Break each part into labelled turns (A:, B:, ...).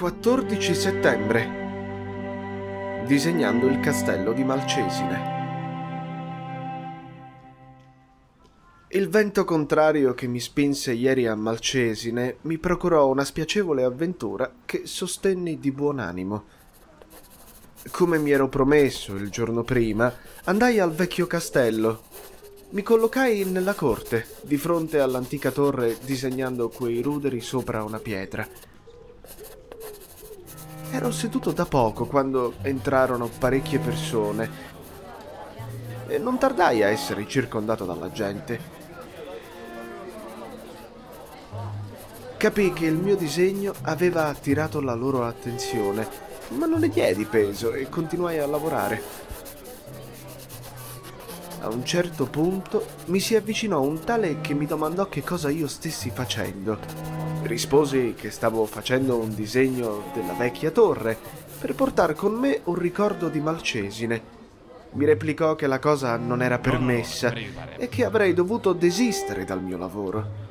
A: 14 settembre. Disegnando il castello di Malcesine. Il vento contrario che mi spinse ieri a Malcesine mi procurò una spiacevole avventura che sostenni di buon animo. Come mi ero promesso il giorno prima, andai al vecchio castello. Mi collocai nella corte, di fronte all'antica torre, disegnando quei ruderi sopra una pietra. Ero seduto da poco quando entrarono parecchie persone e non tardai a essere circondato dalla gente. Capii che il mio disegno aveva attirato la loro attenzione, ma non ne diedi peso e continuai a lavorare. A un certo punto mi si avvicinò un tale che mi domandò che cosa io stessi facendo. Risposi che stavo facendo un disegno della vecchia torre per portare con me un ricordo di Malcesine. Mi replicò che la cosa non era permessa e che avrei dovuto desistere dal mio lavoro.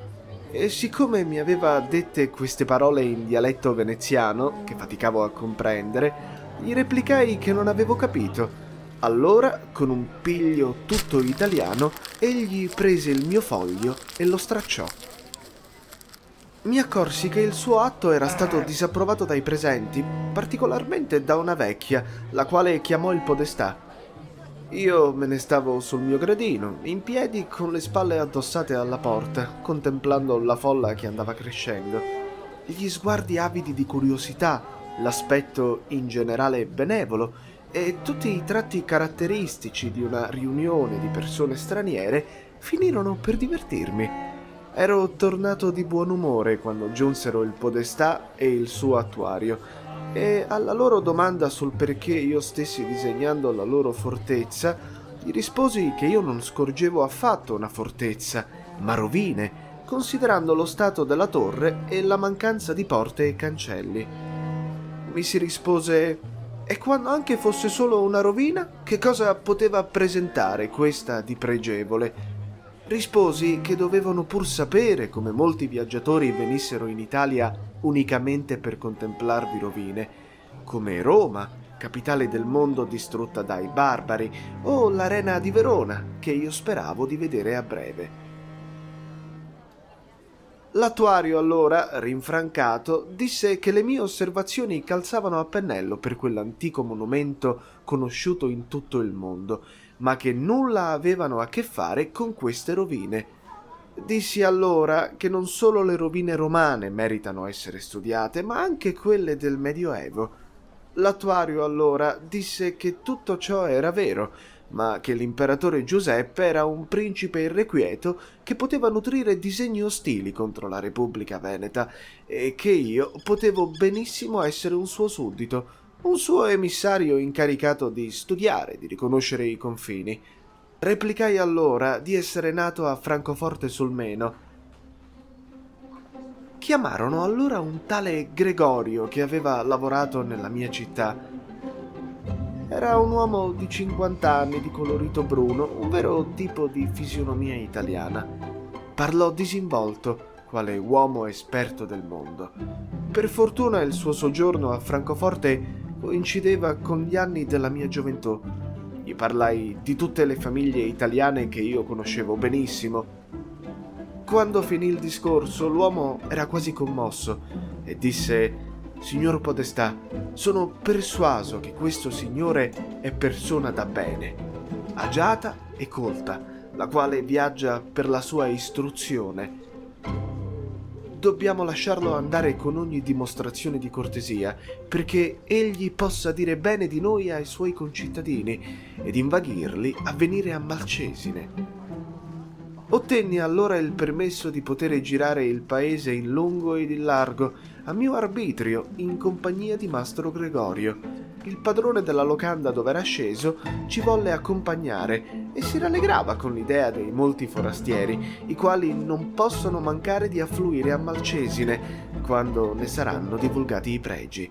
A: E siccome mi aveva dette queste parole in dialetto veneziano, che faticavo a comprendere, gli replicai che non avevo capito. Allora, con un piglio tutto italiano, egli prese il mio foglio e lo stracciò mi accorsi che il suo atto era stato disapprovato dai presenti, particolarmente da una vecchia, la quale chiamò il podestà. Io me ne stavo sul mio gradino, in piedi con le spalle addossate alla porta, contemplando la folla che andava crescendo. Gli sguardi avidi di curiosità, l'aspetto in generale benevolo e tutti i tratti caratteristici di una riunione di persone straniere finirono per divertirmi. Ero tornato di buon umore quando giunsero il podestà e il suo attuario, e alla loro domanda sul perché io stessi disegnando la loro fortezza, gli risposi che io non scorgevo affatto una fortezza, ma rovine, considerando lo stato della torre e la mancanza di porte e cancelli. Mi si rispose e quando anche fosse solo una rovina, che cosa poteva presentare questa di pregevole? Risposi che dovevano pur sapere come molti viaggiatori venissero in Italia unicamente per contemplarvi rovine, come Roma, capitale del mondo distrutta dai barbari, o l'arena di Verona, che io speravo di vedere a breve. L'attuario allora, rinfrancato, disse che le mie osservazioni calzavano a pennello per quell'antico monumento conosciuto in tutto il mondo ma che nulla avevano a che fare con queste rovine. Dissi allora che non solo le rovine romane meritano essere studiate, ma anche quelle del Medioevo. L'attuario allora disse che tutto ciò era vero, ma che l'imperatore Giuseppe era un principe irrequieto che poteva nutrire disegni ostili contro la Repubblica Veneta e che io potevo benissimo essere un suo suddito un suo emissario incaricato di studiare, di riconoscere i confini. Replicai allora di essere nato a Francoforte sul Meno. Chiamarono allora un tale Gregorio che aveva lavorato nella mia città. Era un uomo di 50 anni di colorito bruno, un vero tipo di fisionomia italiana. Parlò disinvolto, quale uomo esperto del mondo. Per fortuna il suo soggiorno a Francoforte coincideva con gli anni della mia gioventù. Gli parlai di tutte le famiglie italiane che io conoscevo benissimo. Quando finì il discorso, l'uomo era quasi commosso e disse: Signor Podestà, sono persuaso che questo signore è persona da bene, agiata e colta, la quale viaggia per la sua istruzione dobbiamo lasciarlo andare con ogni dimostrazione di cortesia, perché egli possa dire bene di noi ai suoi concittadini ed invaghirli a venire a Malcesine. Ottenni allora il permesso di poter girare il paese in lungo ed in largo, a mio arbitrio, in compagnia di Mastro Gregorio. Il padrone della locanda dove era sceso ci volle accompagnare e si rallegrava con l'idea dei molti forastieri, i quali non possono mancare di affluire a Malcesine quando ne saranno divulgati i pregi.